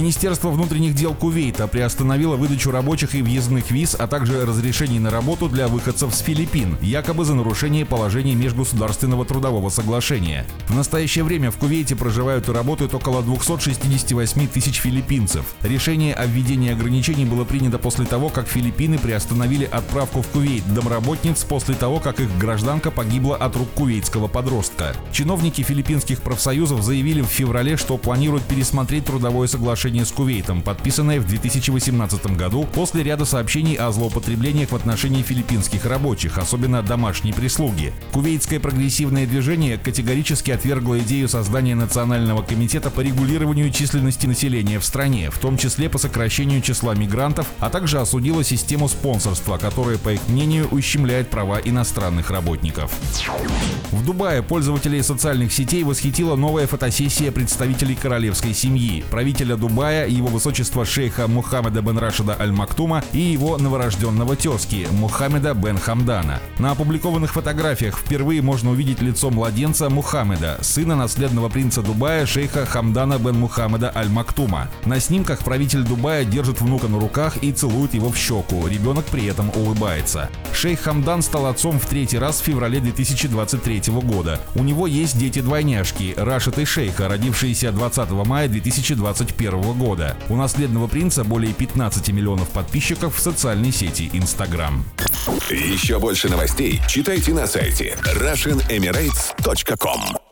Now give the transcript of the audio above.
Министерство внутренних дел Кувейта приостановило выдачу рабочих и въездных виз, а также разрешений на работу для выходцев с Филиппин, якобы за нарушение положений Межгосударственного трудового соглашения. В настоящее время в Кувейте проживают и работают около 268 тысяч филиппинцев. Решение о введении ограничений было принято после того, как Филиппины приостановили отправку в Кувейт домработниц после того, как их гражданка погибла от рук кувейтского подростка. Чиновники филиппинских профсоюзов заявили в феврале, что планируют пересмотреть трудовое соглашение соглашение с Кувейтом, подписанное в 2018 году после ряда сообщений о злоупотреблениях в отношении филиппинских рабочих, особенно домашней прислуги. Кувейтское прогрессивное движение категорически отвергло идею создания Национального комитета по регулированию численности населения в стране, в том числе по сокращению числа мигрантов, а также осудило систему спонсорства, которая, по их мнению, ущемляет права иностранных работников. В Дубае пользователей социальных сетей восхитила новая фотосессия представителей королевской семьи, правителя Дубая Дубая, его высочество шейха Мухаммеда бен Рашида Аль-Мактума и его новорожденного тезки Мухаммеда бен Хамдана. На опубликованных фотографиях впервые можно увидеть лицо младенца Мухаммеда, сына наследного принца Дубая шейха Хамдана бен Мухаммеда Аль-Мактума. На снимках правитель Дубая держит внука на руках и целует его в щеку, ребенок при этом улыбается. Шейх Хамдан стал отцом в третий раз в феврале 2023 года. У него есть дети-двойняшки Рашид и Шейха, родившиеся 20 мая 2021 года. У наследного принца более 15 миллионов подписчиков в социальной сети Instagram. Еще больше новостей читайте на сайте RussianEmirates.com